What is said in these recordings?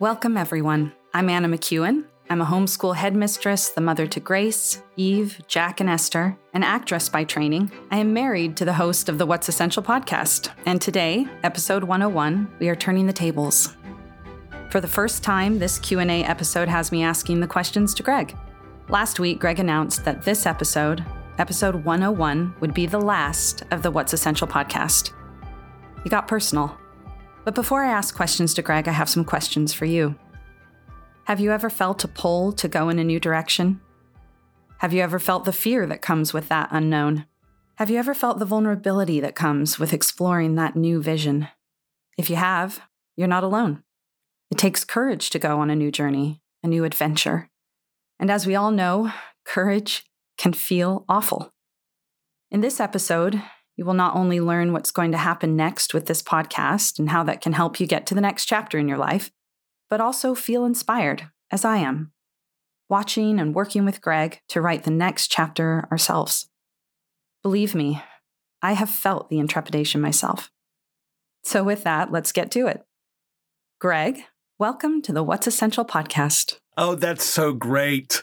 Welcome, everyone. I'm Anna McKeown. I'm a homeschool headmistress, the mother to Grace, Eve, Jack, and Esther, an actress by training. I am married to the host of the What's Essential podcast, and today, episode 101, we are turning the tables. For the first time, this Q&A episode has me asking the questions to Greg. Last week, Greg announced that this episode, episode 101, would be the last of the What's Essential podcast. He got personal. But before I ask questions to Greg, I have some questions for you. Have you ever felt a pull to go in a new direction? Have you ever felt the fear that comes with that unknown? Have you ever felt the vulnerability that comes with exploring that new vision? If you have, you're not alone. It takes courage to go on a new journey, a new adventure. And as we all know, courage can feel awful. In this episode, you will not only learn what's going to happen next with this podcast and how that can help you get to the next chapter in your life, but also feel inspired, as I am, watching and working with Greg to write the next chapter ourselves. Believe me, I have felt the intrepidation myself. So, with that, let's get to it. Greg, welcome to the What's Essential podcast. Oh, that's so great.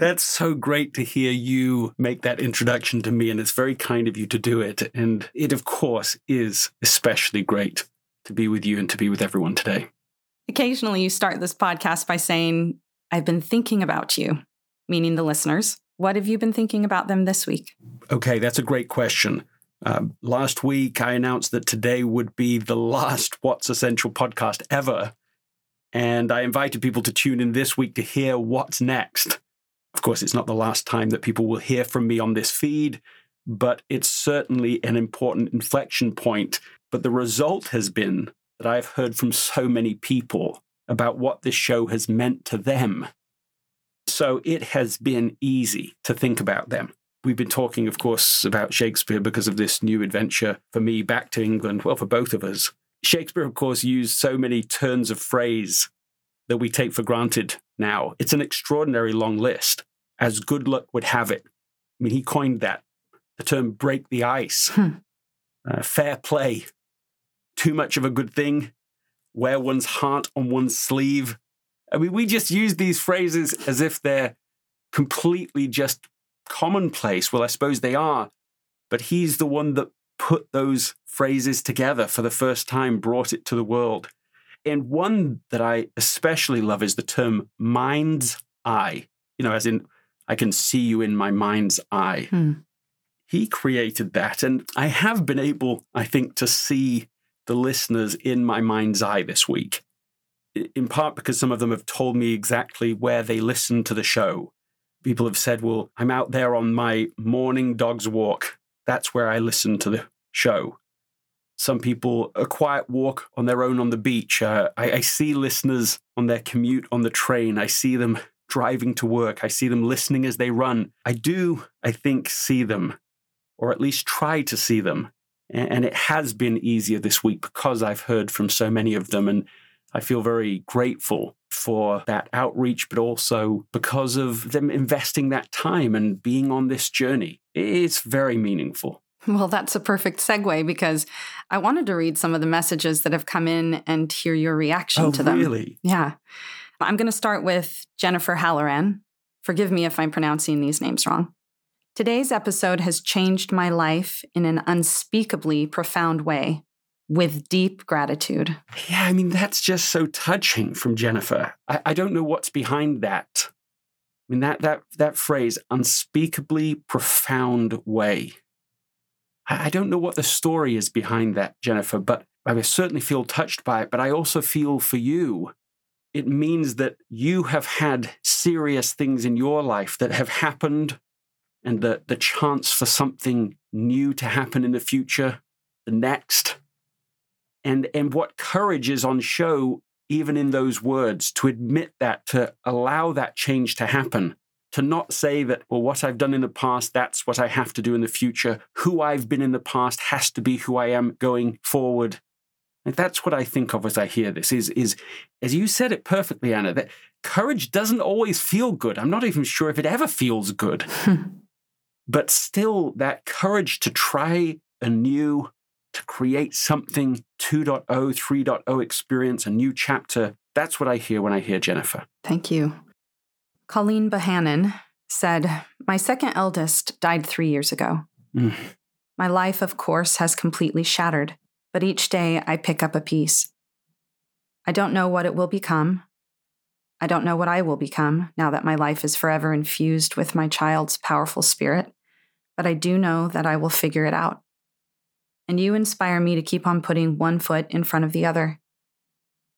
That's so great to hear you make that introduction to me. And it's very kind of you to do it. And it, of course, is especially great to be with you and to be with everyone today. Occasionally, you start this podcast by saying, I've been thinking about you, meaning the listeners. What have you been thinking about them this week? Okay, that's a great question. Uh, last week, I announced that today would be the last What's Essential podcast ever. And I invited people to tune in this week to hear what's next. Of course, it's not the last time that people will hear from me on this feed, but it's certainly an important inflection point. But the result has been that I've heard from so many people about what this show has meant to them. So it has been easy to think about them. We've been talking, of course, about Shakespeare because of this new adventure for me back to England, well, for both of us. Shakespeare, of course, used so many turns of phrase that we take for granted now. It's an extraordinary long list, as good luck would have it. I mean, he coined that the term break the ice, hmm. uh, fair play, too much of a good thing, wear one's heart on one's sleeve. I mean, we just use these phrases as if they're completely just commonplace. Well, I suppose they are, but he's the one that put those phrases together for the first time, brought it to the world. And one that I especially love is the term mind's eye, you know, as in, I can see you in my mind's eye. Hmm. He created that. And I have been able, I think, to see the listeners in my mind's eye this week, in part because some of them have told me exactly where they listen to the show. People have said, well, I'm out there on my morning dog's walk. That's where I listen to the show. Some people, a quiet walk on their own on the beach. Uh, I, I see listeners on their commute on the train. I see them driving to work. I see them listening as they run. I do, I think, see them, or at least try to see them. And it has been easier this week because I've heard from so many of them. And I feel very grateful for that outreach, but also because of them investing that time and being on this journey. It's very meaningful. Well, that's a perfect segue because I wanted to read some of the messages that have come in and hear your reaction oh, to them. Really? Yeah. I'm going to start with Jennifer Halloran. Forgive me if I'm pronouncing these names wrong. Today's episode has changed my life in an unspeakably profound way with deep gratitude. Yeah, I mean, that's just so touching from Jennifer. I, I don't know what's behind that. I mean, that, that, that phrase, unspeakably profound way. I, I don't know what the story is behind that, Jennifer, but I certainly feel touched by it. But I also feel for you, it means that you have had serious things in your life that have happened and the, the chance for something new to happen in the future, the next. And, and what courage is on show, even in those words, to admit that, to allow that change to happen, to not say that, well, what I've done in the past, that's what I have to do in the future. Who I've been in the past has to be who I am going forward. That's what I think of as I hear this is, is, as you said it perfectly, Anna, that courage doesn't always feel good. I'm not even sure if it ever feels good. but still that courage to try anew, to create something 2.0, 3.0 experience, a new chapter That's what I hear when I hear Jennifer. Thank you. Colleen Bohannon said, My second eldest died three years ago. Mm. My life, of course, has completely shattered, but each day I pick up a piece. I don't know what it will become. I don't know what I will become now that my life is forever infused with my child's powerful spirit, but I do know that I will figure it out. And you inspire me to keep on putting one foot in front of the other.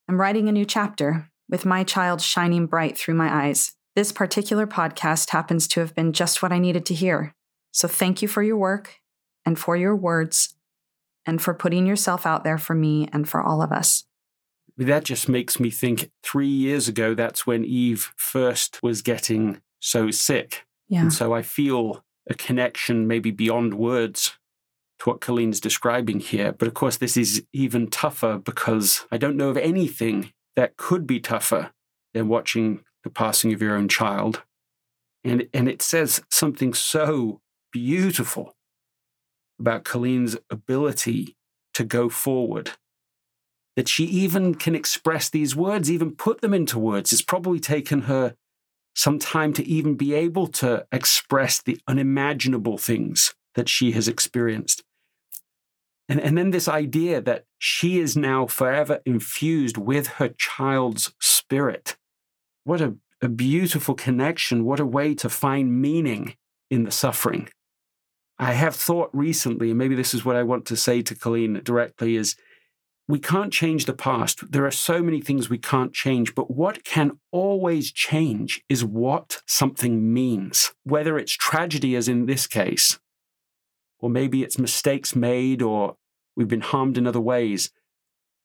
I'm writing a new chapter with my child shining bright through my eyes. This particular podcast happens to have been just what I needed to hear. So thank you for your work and for your words and for putting yourself out there for me and for all of us. That just makes me think three years ago, that's when Eve first was getting so sick. Yeah. And so I feel a connection, maybe beyond words, to what Colleen's describing here. But of course, this is even tougher because I don't know of anything that could be tougher than watching the passing of your own child. And, and it says something so beautiful about Colleen's ability to go forward that she even can express these words, even put them into words. It's probably taken her some time to even be able to express the unimaginable things that she has experienced. And, and then this idea that she is now forever infused with her child's spirit. What a, a beautiful connection. What a way to find meaning in the suffering. I have thought recently, and maybe this is what I want to say to Colleen directly, is we can't change the past. There are so many things we can't change, but what can always change is what something means. Whether it's tragedy, as in this case, or maybe it's mistakes made, or we've been harmed in other ways.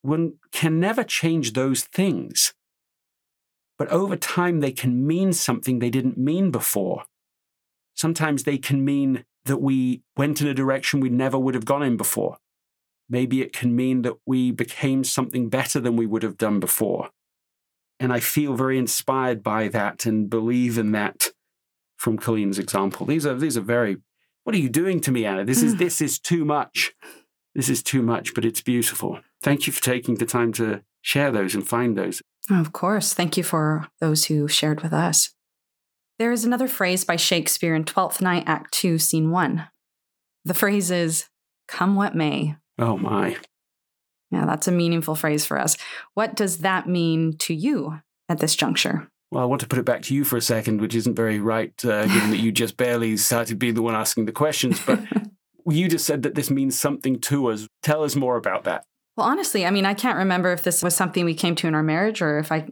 One can never change those things. But over time, they can mean something they didn't mean before. Sometimes they can mean that we went in a direction we never would have gone in before. Maybe it can mean that we became something better than we would have done before. And I feel very inspired by that and believe in that from Colleen's example. These are these are very what are you doing to me, Anna? This is this is too much. This is too much, but it's beautiful. Thank you for taking the time to share those and find those. Of course. Thank you for those who shared with us. There is another phrase by Shakespeare in Twelfth Night, Act 2, Scene 1. The phrase is, Come what may, Oh my. Yeah, that's a meaningful phrase for us. What does that mean to you at this juncture? Well, I want to put it back to you for a second, which isn't very right, uh, given that you just barely started being the one asking the questions. But you just said that this means something to us. Tell us more about that. Well, honestly, I mean, I can't remember if this was something we came to in our marriage or if I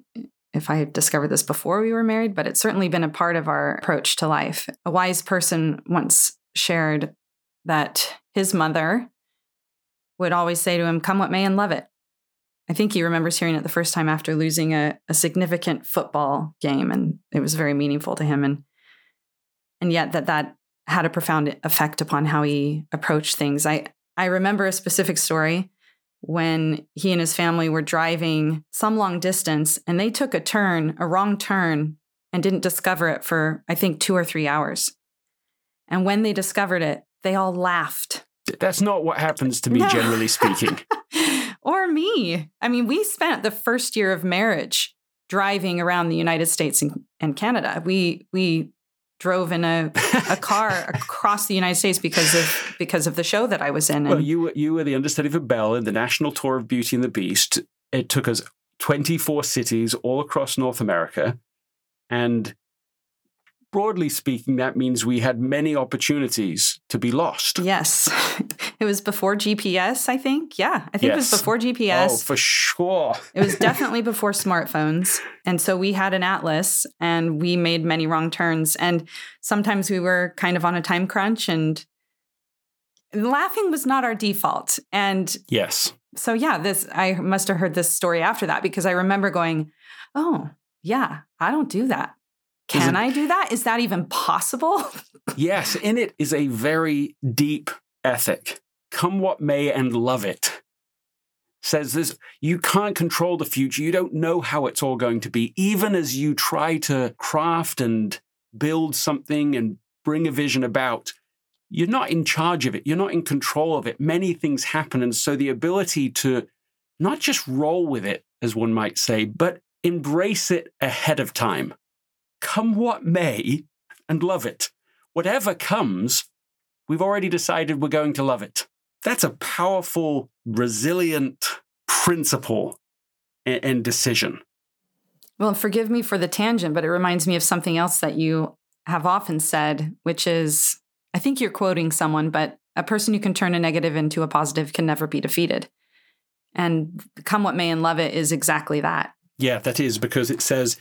if I discovered this before we were married, but it's certainly been a part of our approach to life. A wise person once shared that his mother would always say to him, Come what may and love it. I think he remembers hearing it the first time after losing a, a significant football game, and it was very meaningful to him. And and yet that that had a profound effect upon how he approached things. I I remember a specific story when he and his family were driving some long distance and they took a turn, a wrong turn, and didn't discover it for I think 2 or 3 hours. And when they discovered it, they all laughed that's not what happens to me, no. generally speaking. or me. I mean, we spent the first year of marriage driving around the United States and, and Canada. We we drove in a, a car across the United States because of because of the show that I was in. well, you were you were the understudy for Belle in the national tour of Beauty and the Beast. It took us 24 cities all across North America, and broadly speaking, that means we had many opportunities to be lost. Yes. It was before GPS, I think. Yeah, I think yes. it was before GPS. Oh, for sure. it was definitely before smartphones. And so we had an atlas and we made many wrong turns. And sometimes we were kind of on a time crunch and laughing was not our default. And yes. So yeah, this I must have heard this story after that because I remember going, "Oh, yeah, I don't do that. Can I do that? Is that even possible? yes, in it is a very deep ethic. Come what may and love it. Says this you can't control the future. You don't know how it's all going to be. Even as you try to craft and build something and bring a vision about, you're not in charge of it. You're not in control of it. Many things happen. And so the ability to not just roll with it, as one might say, but embrace it ahead of time. Come what may, and love it. Whatever comes, we've already decided we're going to love it. That's a powerful, resilient principle and, decision. Well, forgive me for the tangent, but it reminds me of something else that you have often said, which is I think you're quoting someone, but a person who can turn a negative into a positive can never be defeated. And come what may and love it is exactly that. Yeah, that is because it says,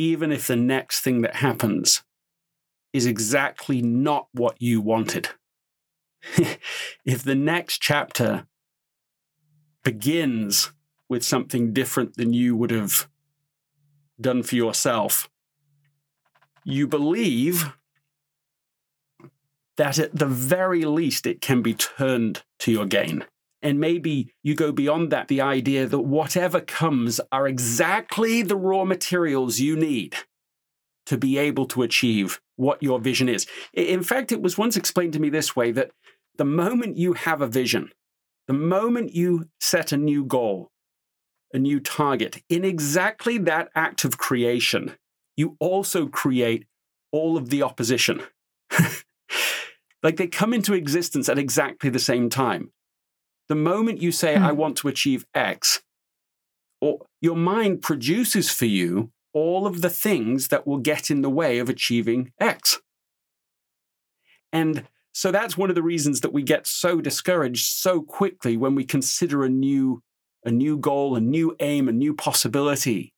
even if the next thing that happens is exactly not what you wanted, if the next chapter begins with something different than you would have done for yourself, you believe that at the very least it can be turned to your gain. And maybe you go beyond that, the idea that whatever comes are exactly the raw materials you need to be able to achieve what your vision is. In fact, it was once explained to me this way that the moment you have a vision, the moment you set a new goal, a new target, in exactly that act of creation, you also create all of the opposition. like they come into existence at exactly the same time. The moment you say, mm. I want to achieve X, or your mind produces for you all of the things that will get in the way of achieving X. And so that's one of the reasons that we get so discouraged so quickly when we consider a new a new goal, a new aim, a new possibility.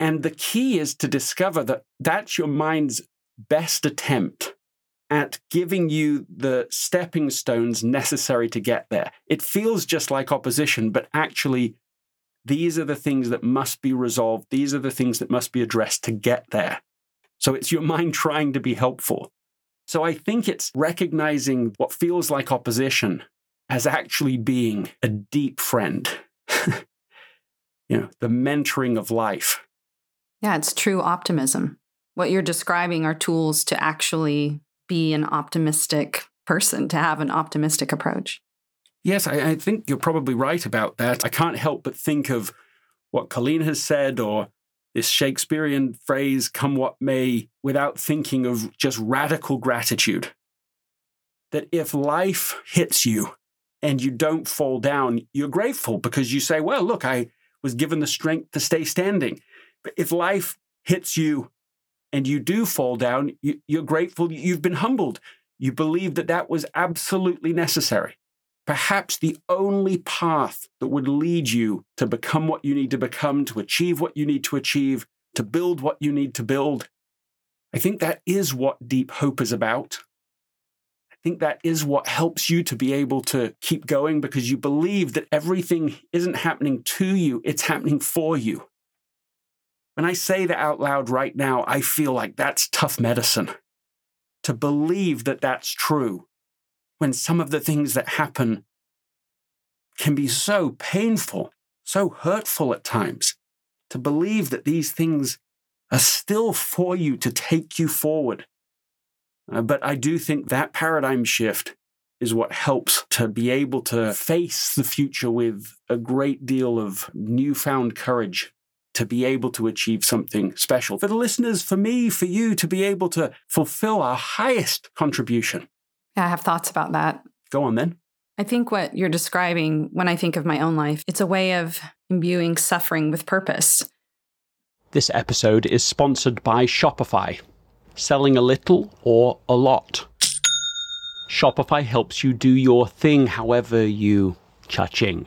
And the key is to discover that that's your mind's best attempt at giving you the stepping stones necessary to get there. It feels just like opposition, but actually, these are the things that must be resolved. These are the things that must be addressed to get there. So it's your mind trying to be helpful. So I think it's recognizing what feels like opposition as actually being a deep friend. you know, the mentoring of life. Yeah, it's true optimism. What you're describing are tools to actually be an optimistic person, to have an optimistic approach. Yes, I, I, think you're probably right about that. I can't help but think of what Colleen has said or this Shakespearean phrase, come what may, without thinking of just radical gratitude. That if life hits you and you don't fall down, you're grateful because you say, well, look, I was given the strength to stay standing. But if life hits you and you do fall down, you, you're grateful you've been humbled. You believe that that was absolutely necessary. Perhaps the only path that would lead you to become what you need to become, to achieve what you need to achieve, to build what you need to build. I think that is what deep hope is about. I think that is what helps you to be able to keep going because you believe that everything isn't happening to you, it's happening for you. When I say that out loud right now, I feel like that's tough medicine. To believe that that's true when some of the things that happen can be so painful, so hurtful at times. To believe that these things are still for you to take you forward. Uh, but I do think that paradigm shift is what helps to be able to face the future with a great deal of newfound courage to be able to achieve something special. For the listeners, for me, for you, to be able to fulfill our highest contribution. Yeah, I have thoughts about that. Go on then. I think what you're describing when I think of my own life, it's a way of imbuing suffering with purpose. This episode is sponsored by Shopify. Selling a little or a lot. Shopify helps you do your thing however you cha-ching.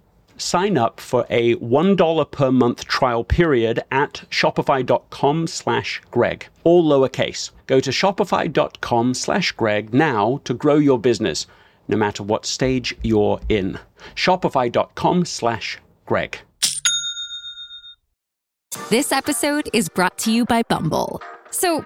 Sign up for a $1 per month trial period at shopify.com slash Greg, all lowercase. Go to shopify.com slash Greg now to grow your business, no matter what stage you're in. Shopify.com slash Greg. This episode is brought to you by Bumble. So,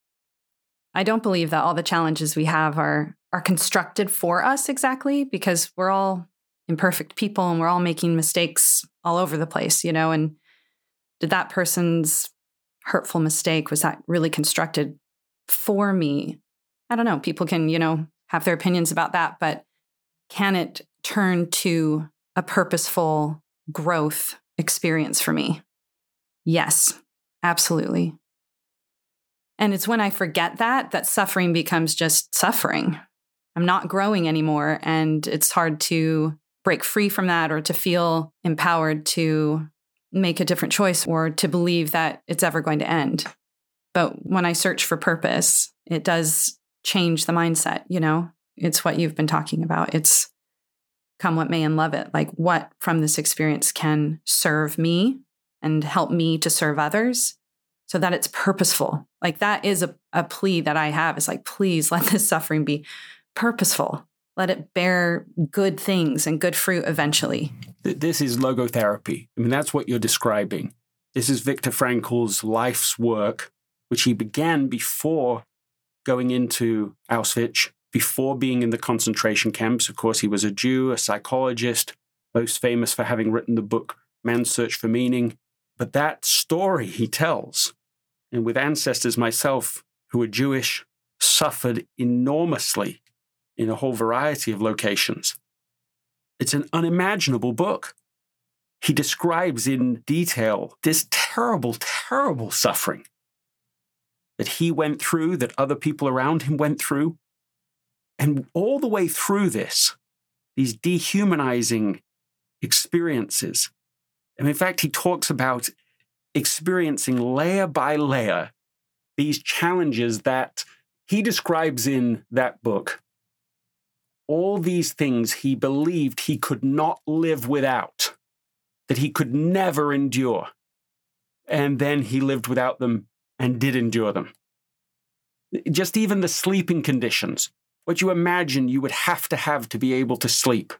I don't believe that all the challenges we have are are constructed for us exactly because we're all imperfect people and we're all making mistakes all over the place, you know, and did that person's hurtful mistake was that really constructed for me? I don't know. People can, you know, have their opinions about that, but can it turn to a purposeful growth experience for me? Yes, absolutely. And it's when I forget that that suffering becomes just suffering. I'm not growing anymore. And it's hard to break free from that or to feel empowered to make a different choice or to believe that it's ever going to end. But when I search for purpose, it does change the mindset, you know? It's what you've been talking about. It's come what may and love it. Like, what from this experience can serve me and help me to serve others? So that it's purposeful. Like that is a, a plea that I have is like, please let this suffering be purposeful. Let it bear good things and good fruit eventually. This is logotherapy. I mean, that's what you're describing. This is Viktor Frankl's life's work, which he began before going into Auschwitz, before being in the concentration camps. Of course, he was a Jew, a psychologist, most famous for having written the book Man's Search for Meaning. But that story he tells and with ancestors myself who were Jewish, suffered enormously in a whole variety of locations. It's an unimaginable book. He describes in detail this terrible, terrible suffering that he went through, that other people around him went through. And all the way through this, these dehumanizing experiences. And in fact, he talks about experiencing layer by layer these challenges that he describes in that book. All these things he believed he could not live without, that he could never endure. And then he lived without them and did endure them. Just even the sleeping conditions, what you imagine you would have to have to be able to sleep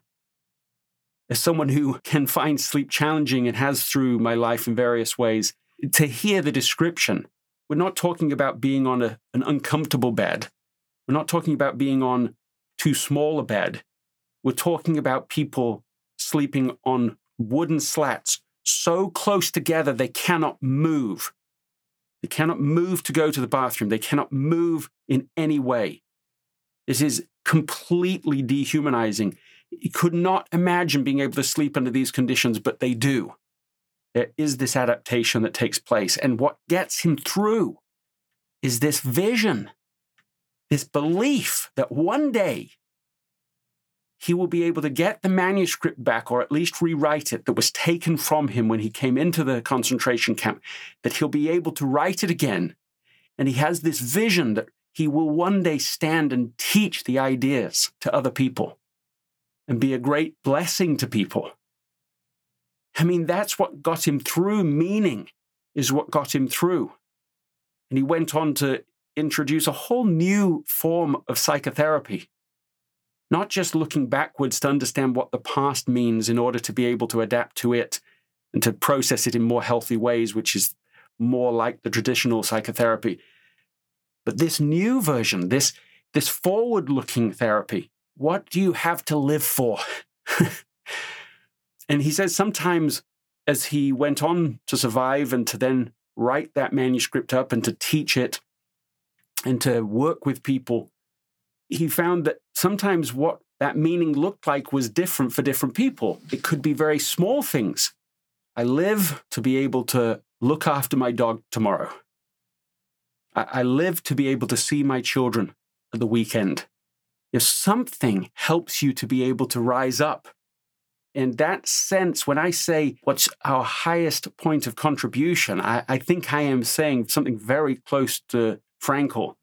as someone who can find sleep challenging and has through my life in various ways, to hear the description, we're not talking about being on a, an uncomfortable bed. We're not talking about being on too small a bed. We're talking about people sleeping on wooden slats so close together they cannot move. They cannot move to go to the bathroom. They cannot move in any way. This is completely dehumanizing. Could not imagine being able to sleep under these conditions, but they do. There is this adaptation that takes place. And what gets him through is this vision, this belief that one day he will be able to get the manuscript back or at least rewrite it that was taken from him when he came into the concentration camp, that he'll be able to write it again And he has this vision that he will one day stand and teach the ideas to other people and be a great blessing to people. I mean, that's what got him through. Meaning is what got him through. And he went on to introduce a whole new form of psychotherapy, not just looking backwards to understand what the past means in order to be able to adapt to it and to process it in more healthy ways, which is more like the traditional psychotherapy. But this new version, this, this forward looking therapy, what do you have to live for? and he says sometimes as he went on to survive and to then write that manuscript up and to teach it and to work with people, he found that sometimes what that meaning looked like was different for different people. It could be very small things. I live to be able to look after my dog tomorrow. I, live to be able to see my children at the weekend. If something helps you to be able to rise up, in that sense, when I say what's our highest point of contribution, I, I think I am saying something very close to Frankl.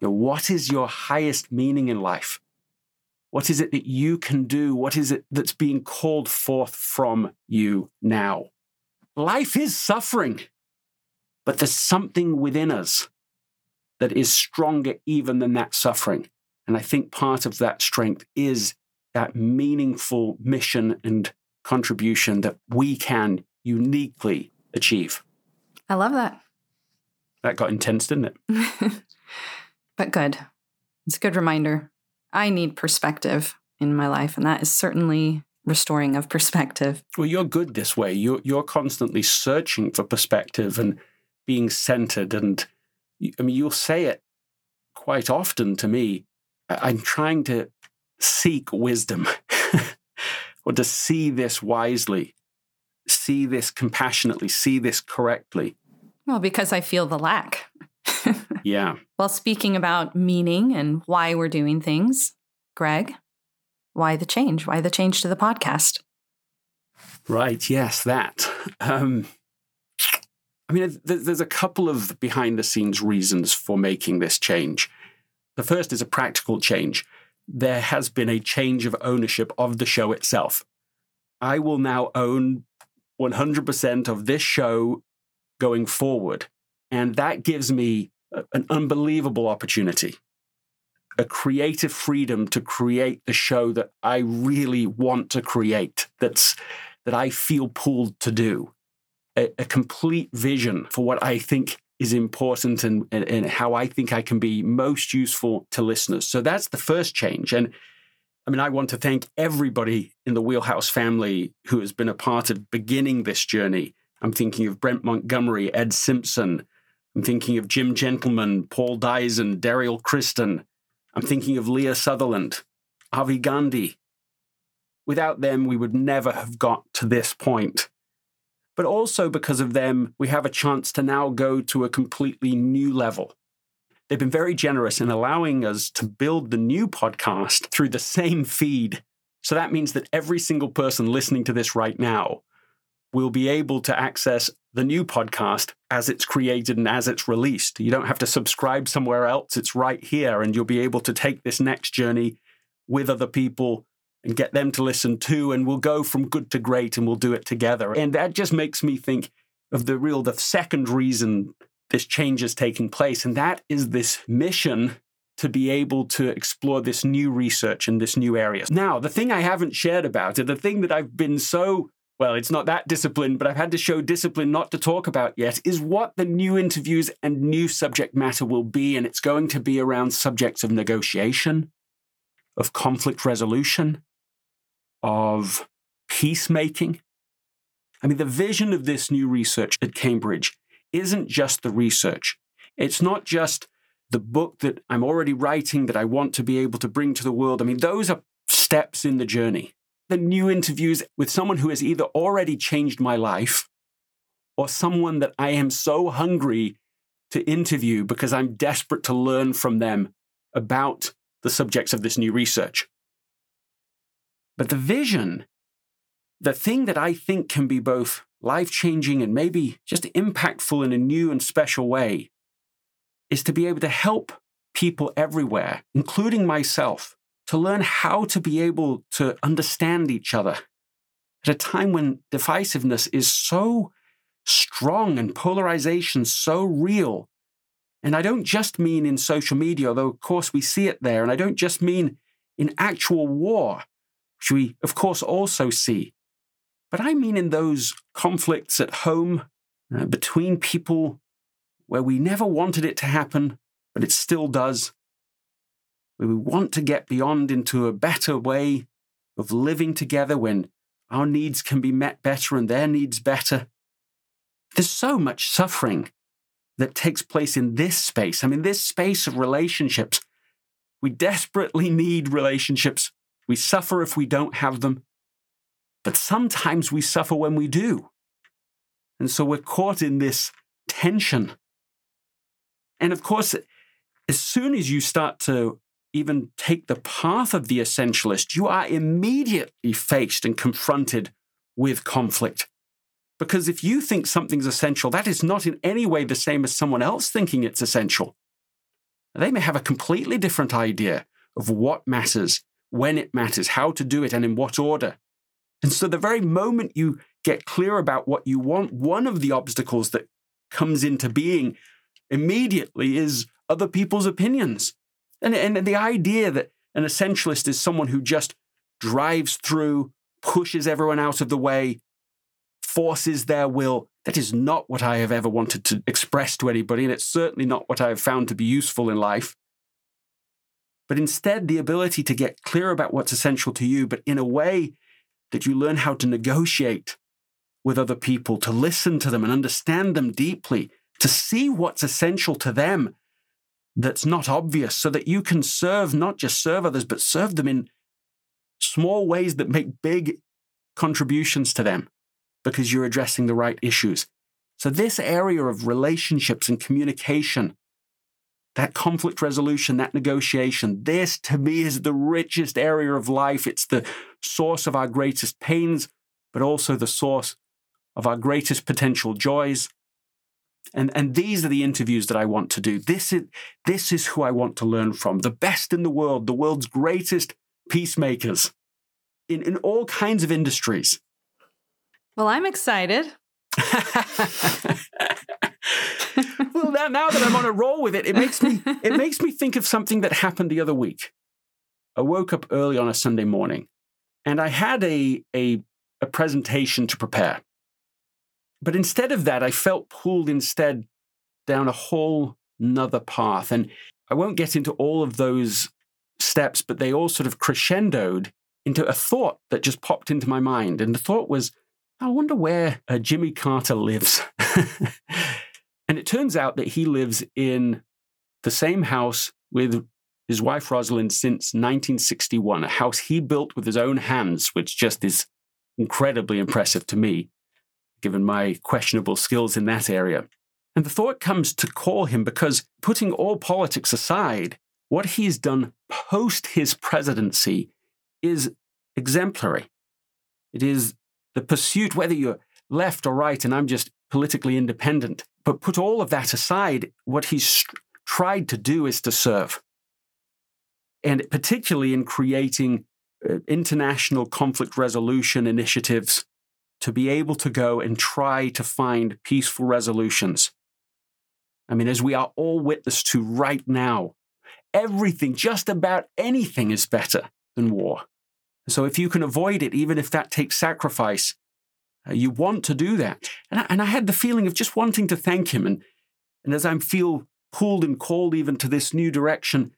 You know, what is your highest meaning in life? What is it that you can do? What is it that's being called forth from you now? Life is suffering, but there's something within us that is stronger even than that suffering. And I think part of that strength is that meaningful mission and contribution that we can uniquely achieve. I love that. That got intense, didn't it? but good. It's a good reminder. I need perspective in my life, and that is certainly restoring of perspective. Well, you're good this way. You're you're constantly searching for perspective and being centered. And I mean, you'll say it quite often to me. I'm trying to seek wisdom or to see this wisely, see this compassionately, see this correctly. Well, because I feel the lack. yeah. Well, speaking about meaning and why we're doing things, Greg, why the change? Why the change to the podcast? Right. Yes, that. Um, I mean, there's a couple of behind the scenes reasons for making this change. The first is a practical change. There has been a change of ownership of the show itself. I will now own 100% of this show going forward. And that gives me an unbelievable opportunity a creative freedom to create the show that I really want to create, that's that I feel pulled to do. A, a complete vision for what I think is important and, and, and how I think I can be most useful to listeners. So that's the first change. And I mean, I want to thank everybody in the Wheelhouse family who has been a part of beginning this journey. I'm thinking of Brent Montgomery, Ed Simpson. I'm thinking of Jim Gentleman, Paul Dyson, Daryl Kristen, I'm thinking of Leah Sutherland, Avi Gandhi. Without them, we would never have got to this point. But also because of them, we have a chance to now go to a completely new level. They've been very generous in allowing us to build the new podcast through the same feed. So that means that every single person listening to this right now will be able to access the new podcast as it's created and as it's released. You don't have to subscribe somewhere else. It's right here, and you'll be able to take this next journey with other people and get them to listen too. And we'll go from good to great and we'll do it together. And that just makes me think of the real, the second reason this change is taking place. And that is this mission to be able to explore this new research in this new area. Now, the thing I haven't shared about it, the thing that I've been so well, it's not that discipline, but I've had to show discipline not to talk about yet, is what the new interviews and new subject matter will be. And it's going to be around subjects of negotiation, of conflict resolution, of peacemaking. I mean, the vision of this new research at Cambridge isn't just the research, it's not just the book that I'm already writing that I want to be able to bring to the world. I mean, those are steps in the journey the new interviews with someone who has either already changed my life or someone that I am so hungry to interview because I'm desperate to learn from them about the subjects of this new research. But the vision, the thing that I think can be both life changing and maybe just impactful in a new and special way, is to be able to help people everywhere, including myself, to learn how to be able to understand each other at a time when divisiveness is so strong and polarization so real. And I don't just mean in social media, although of course we see it there. And I don't just mean in actual war, which we of course also see. But I mean in those conflicts at home uh, between people where we never wanted it to happen, but it still does. Where we want to get beyond into a better way of living together when our needs can be met better and their needs better. There's so much suffering that takes place in this space. I mean, this space of relationships. We desperately need relationships. We suffer if we don't have them. But sometimes we suffer when we do. And so we're caught in this tension. And of course, as soon as you start to even take the path of the essentialist, you are immediately faced and confronted with conflict. Because if you think something's essential, that is not in any way the same as someone else thinking it's essential. They may have a completely different idea of what matters, when it matters, how to do it, and in what order. And so, the very moment you get clear about what you want, one of the obstacles that comes into being immediately is other people's opinions. And, and the idea that an essentialist is someone who just drives through, pushes everyone out of the way, forces their will, that is not what I have ever wanted to express to anybody, and it's certainly not what I have found to be useful in life. But instead, the ability to get clear about what's essential to you, but in a way that you learn how to negotiate with other people, to listen to them and understand them deeply, to see what's essential to them that's not obvious, so that you can serve, not just serve others, but serve them in small ways that make big contributions to them because you're addressing the right issues. So, this area of relationships and communication, that conflict resolution, that negotiation, this to me is the richest area of life. It's the source of our greatest pains, but also the source of our greatest potential joys. And, and these are the interviews that I want to do. This is, this is who I want to learn from the best in the world, the world's greatest peacemakers in, in all kinds of industries. Well, I'm excited. now, now that I'm on a roll with it, it makes me it makes me think of something that happened the other week. I woke up early on a Sunday morning, and I had a a, a presentation to prepare. But instead of that, I felt pulled instead down a whole nother path. And I won't get into all of those steps, but they all sort of crescendoed into a thought that just popped into my mind. And the thought was, I wonder where uh, Jimmy Carter lives. and it turns out that he lives in the same house with his wife Rosalynn since 1961, a house he built with his own hands, which just is incredibly impressive to me given my questionable skills in that area. And the thought comes to call him because, putting all politics aside, what he's done post his presidency is exemplary. It is the pursuit, whether you're left or right, and I'm just politically independent. But put all of that aside, what he's tried to do is to serve. And particularly in creating uh, international conflict resolution initiatives to be able to go and try to find peaceful resolutions. I mean, as we are all witness to right now, everything, just about anything, is better than war. So if you can avoid it, even if that takes sacrifice, Uh, you want to do that. And I, and I had the feeling of just wanting to thank him. And, and as I feel pulled and called even to this new direction,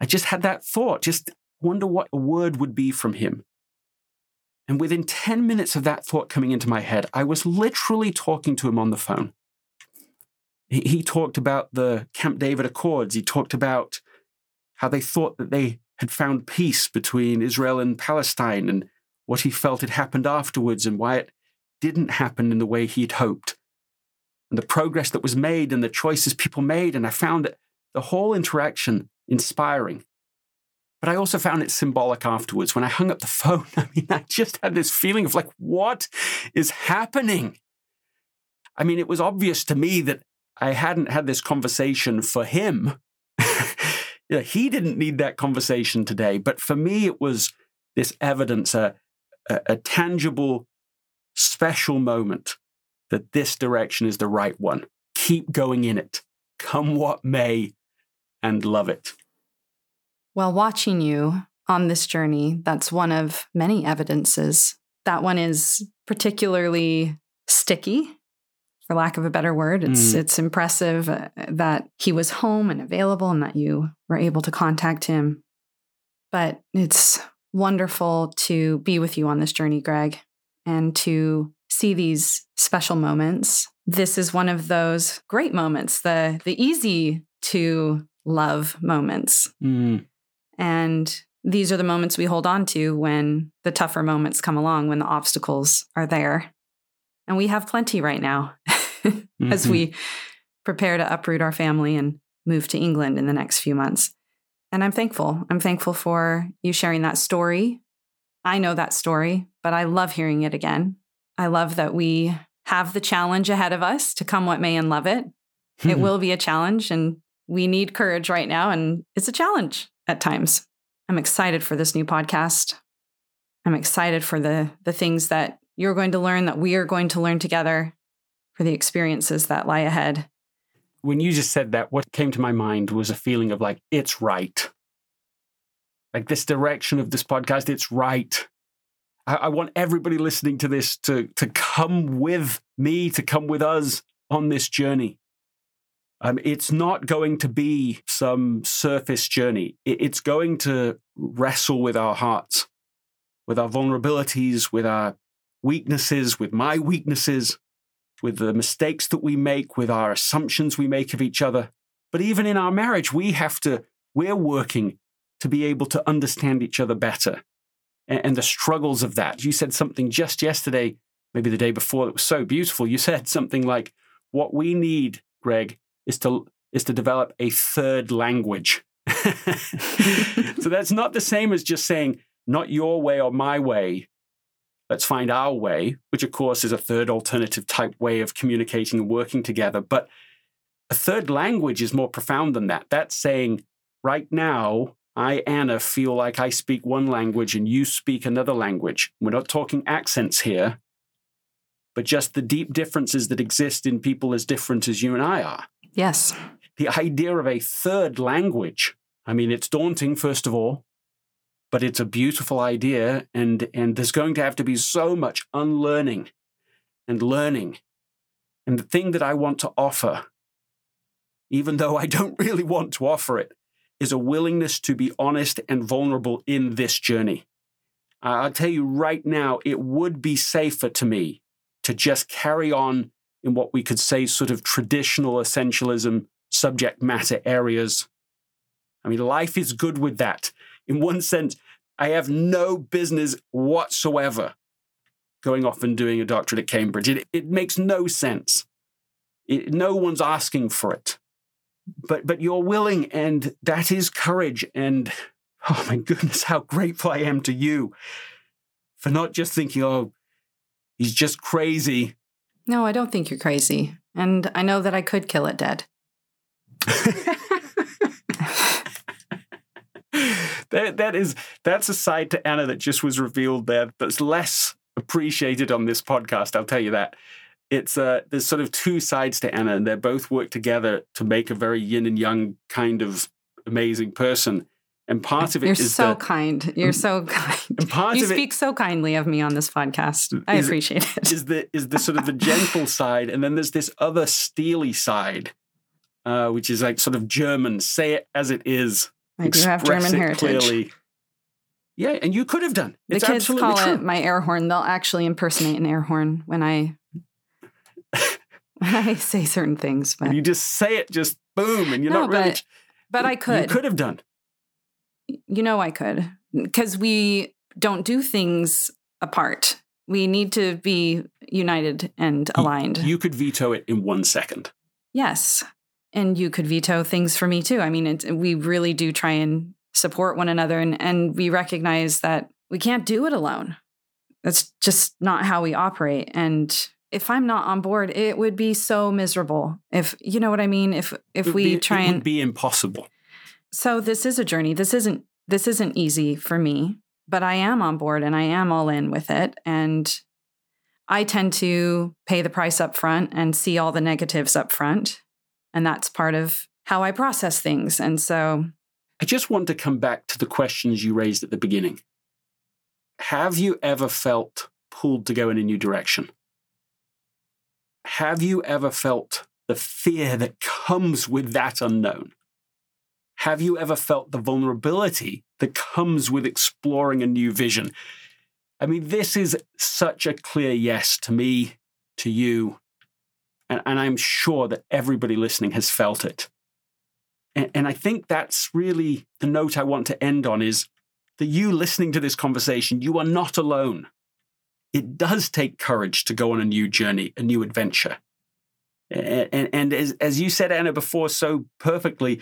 I just had that thought, just wonder what a word would be from him. And within 10 minutes of that thought coming into my head, I was literally talking to him on the phone. He, he talked about the Camp David Accords. He talked about how they thought that they had found peace between Israel and Palestine and what he felt had happened afterwards and why it didn't happen in the way he'd hoped. And the progress that was made and the choices people made. And I found the whole interaction inspiring. But I also found it symbolic afterwards. When I hung up the phone, I mean, I just had this feeling of like, what is happening? I mean, it was obvious to me that I hadn't had this conversation for him. you know, he didn't need that conversation today. But for me, it was this evidence, a, a, a tangible, special moment that this direction is the right one. Keep going in it, come what may, and love it. While watching you on this journey, that's one of many evidences. That one is particularly sticky for lack of a better word. It's mm. it's impressive uh, that he was home and available and that you were able to contact him. But it's wonderful to be with you on this journey, Greg, and to see these special moments. This is one of those great moments, the the easy to love moments. Mm. And these are the moments we hold on to when the tougher moments come along, when the obstacles are there. And we have plenty right now mm-hmm. as we prepare to uproot our family and move to England in the next few months. And I'm thankful. I'm thankful for you sharing that story. I know that story, but I love hearing it again. I love that we have the challenge ahead of us to come what may and love it. It will be a challenge and we need courage right now. And it's a challenge at times. I'm excited for this new podcast. I'm excited for the, the things that you're going to learn, that we are going to learn together, for the experiences that lie ahead. When you just said that, what came to my mind was a feeling of like, it's right. Like this direction of this podcast, it's right. I, I want everybody listening to this to, to come with me, to come with us on this journey. Um, it's not going to be some surface journey. It's going to wrestle with our hearts, with our vulnerabilities, with our weaknesses, with my weaknesses with the mistakes that we make, with our assumptions we make of each other. But even in our marriage, we have to, we're working to be able to understand each other better and, and the struggles of that. You said something just yesterday, maybe the day before, that was so beautiful. You said something like, what we need, Greg, is to, is to develop a third language. so that's not the same as just saying, not your way or my way, let's find our way, which of course is a third alternative type way of communicating and working together. But a third language is more profound than that. That's saying, right now, I, Anna, feel like I speak one language and you speak another language. We're not talking accents here, but just the deep differences that exist in people as different as you and I are. Yes. The idea of a third language, I mean, it's daunting, first of all but it's a beautiful idea and and there's going to have to be so much unlearning and learning and the thing that i want to offer even though i don't really want to offer it is a willingness to be honest and vulnerable in this journey i'll tell you right now it would be safer to me to just carry on in what we could say sort of traditional essentialism subject matter areas i mean life is good with that in one sense, I have no business whatsoever going off and doing a doctorate at Cambridge. It, it makes no sense. It, no one's asking for it. But, but you're willing, and that is courage. And oh my goodness, how grateful I am to you for not just thinking, oh, he's just crazy. No, I don't think you're crazy. And I know that I could kill it dead. that that is that's a side to Anna that just was revealed there that's less appreciated on this podcast. I'll tell you that. It's uh, there's sort of two sides to Anna, and they both work together to make a very yin and yang kind of amazing person. And part of it You're is so the, kind. You're so kind. And part you of speak it, so kindly of me on this podcast. I appreciate it. Is the is the sort of the gentle side, and then there's this other steely side, uh, which is like sort of German. Say it as it is. I do have German heritage. Clearly. Yeah, and you could have done. The kids call true. it my air horn. They'll actually impersonate an air horn when I I say certain things. But and you just say it, just boom, and you're no, not really. But, but I could. You could have done. You know, I could because we don't do things apart. We need to be united and aligned. You, you could veto it in one second. Yes, and you could veto things for me too. I mean, it, we really do try and support one another, and and we recognize that we can't do it alone. That's just not how we operate. And if I'm not on board, it would be so miserable. If you know what I mean, if if we be, try it and would be impossible. so this is a journey. This isn't this isn't easy for me, but I am on board and I am all in with it. And I tend to pay the price up front and see all the negatives up front. And that's part of how I process things. And so I just want to come back to the questions you raised at the beginning. Have you ever felt pulled to go in a new direction? Have you ever felt the fear that comes with that unknown? Have you ever felt the vulnerability that comes with exploring a new vision? I mean, this is such a clear yes to me, to you, and, and I'm sure that everybody listening has felt it. And, and I think that's really the note I want to end on is that you listening to this conversation, you are not alone. It does take courage to go on a new journey, a new adventure. And, and, and as, as you said, Anna, before so perfectly,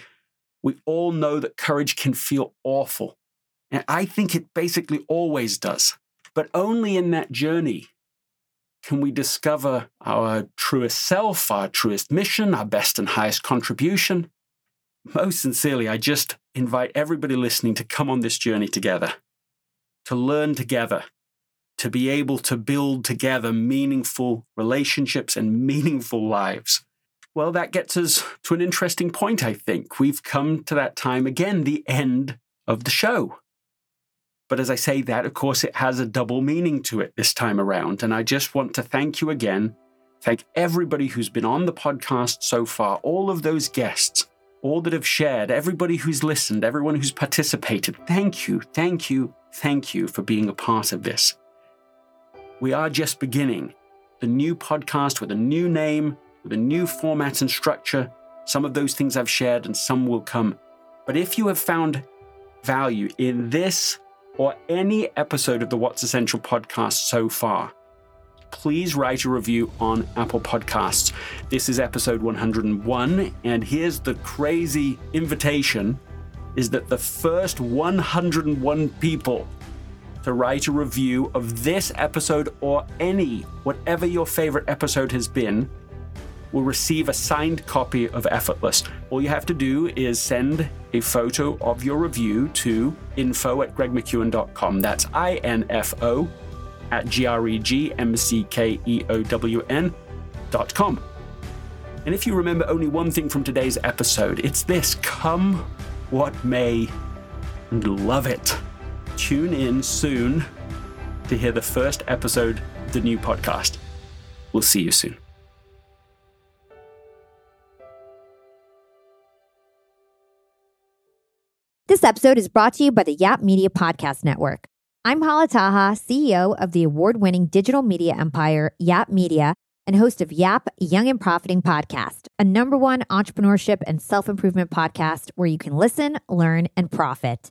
we all know that courage can feel awful. And I think it basically always does. But only in that journey can we discover our truest self, our truest mission, our best and highest contribution. Most sincerely, I just invite everybody listening to come on this journey together, to learn together, to be able to build together meaningful relationships and meaningful lives. Well, that gets us to an interesting point, I think. We've come to that time again, the end of the show. But as I say that, of course, it has a double meaning to it this time around. And I just want to thank you again. Thank everybody who's been on the podcast so far, all of those guests, all that have shared, everybody who's listened, everyone who's participated. Thank you, thank you, thank you for being a part of this. We are just beginning the new podcast with a new name, with a new format and structure. Some of those things I've shared and some will come. But if you have found value in this or any episode of the What's Essential podcast so far, please write a review on Apple Podcasts. This is episode 101, and here's the crazy invitation is that the first 101 people to write a review of this episode or any, whatever your favorite episode has been, will receive a signed copy of Effortless. All you have to do is send a photo of your review to info at gregmckeown.com. That's I N F O at G R E G M C K E O W N.com. And if you remember only one thing from today's episode, it's this come what may and love it. Tune in soon to hear the first episode of the new podcast. We'll see you soon. This episode is brought to you by the Yap Media Podcast Network. I'm Hala Taha, CEO of the award winning digital media empire, Yap Media, and host of Yap Young and Profiting Podcast, a number one entrepreneurship and self improvement podcast where you can listen, learn, and profit.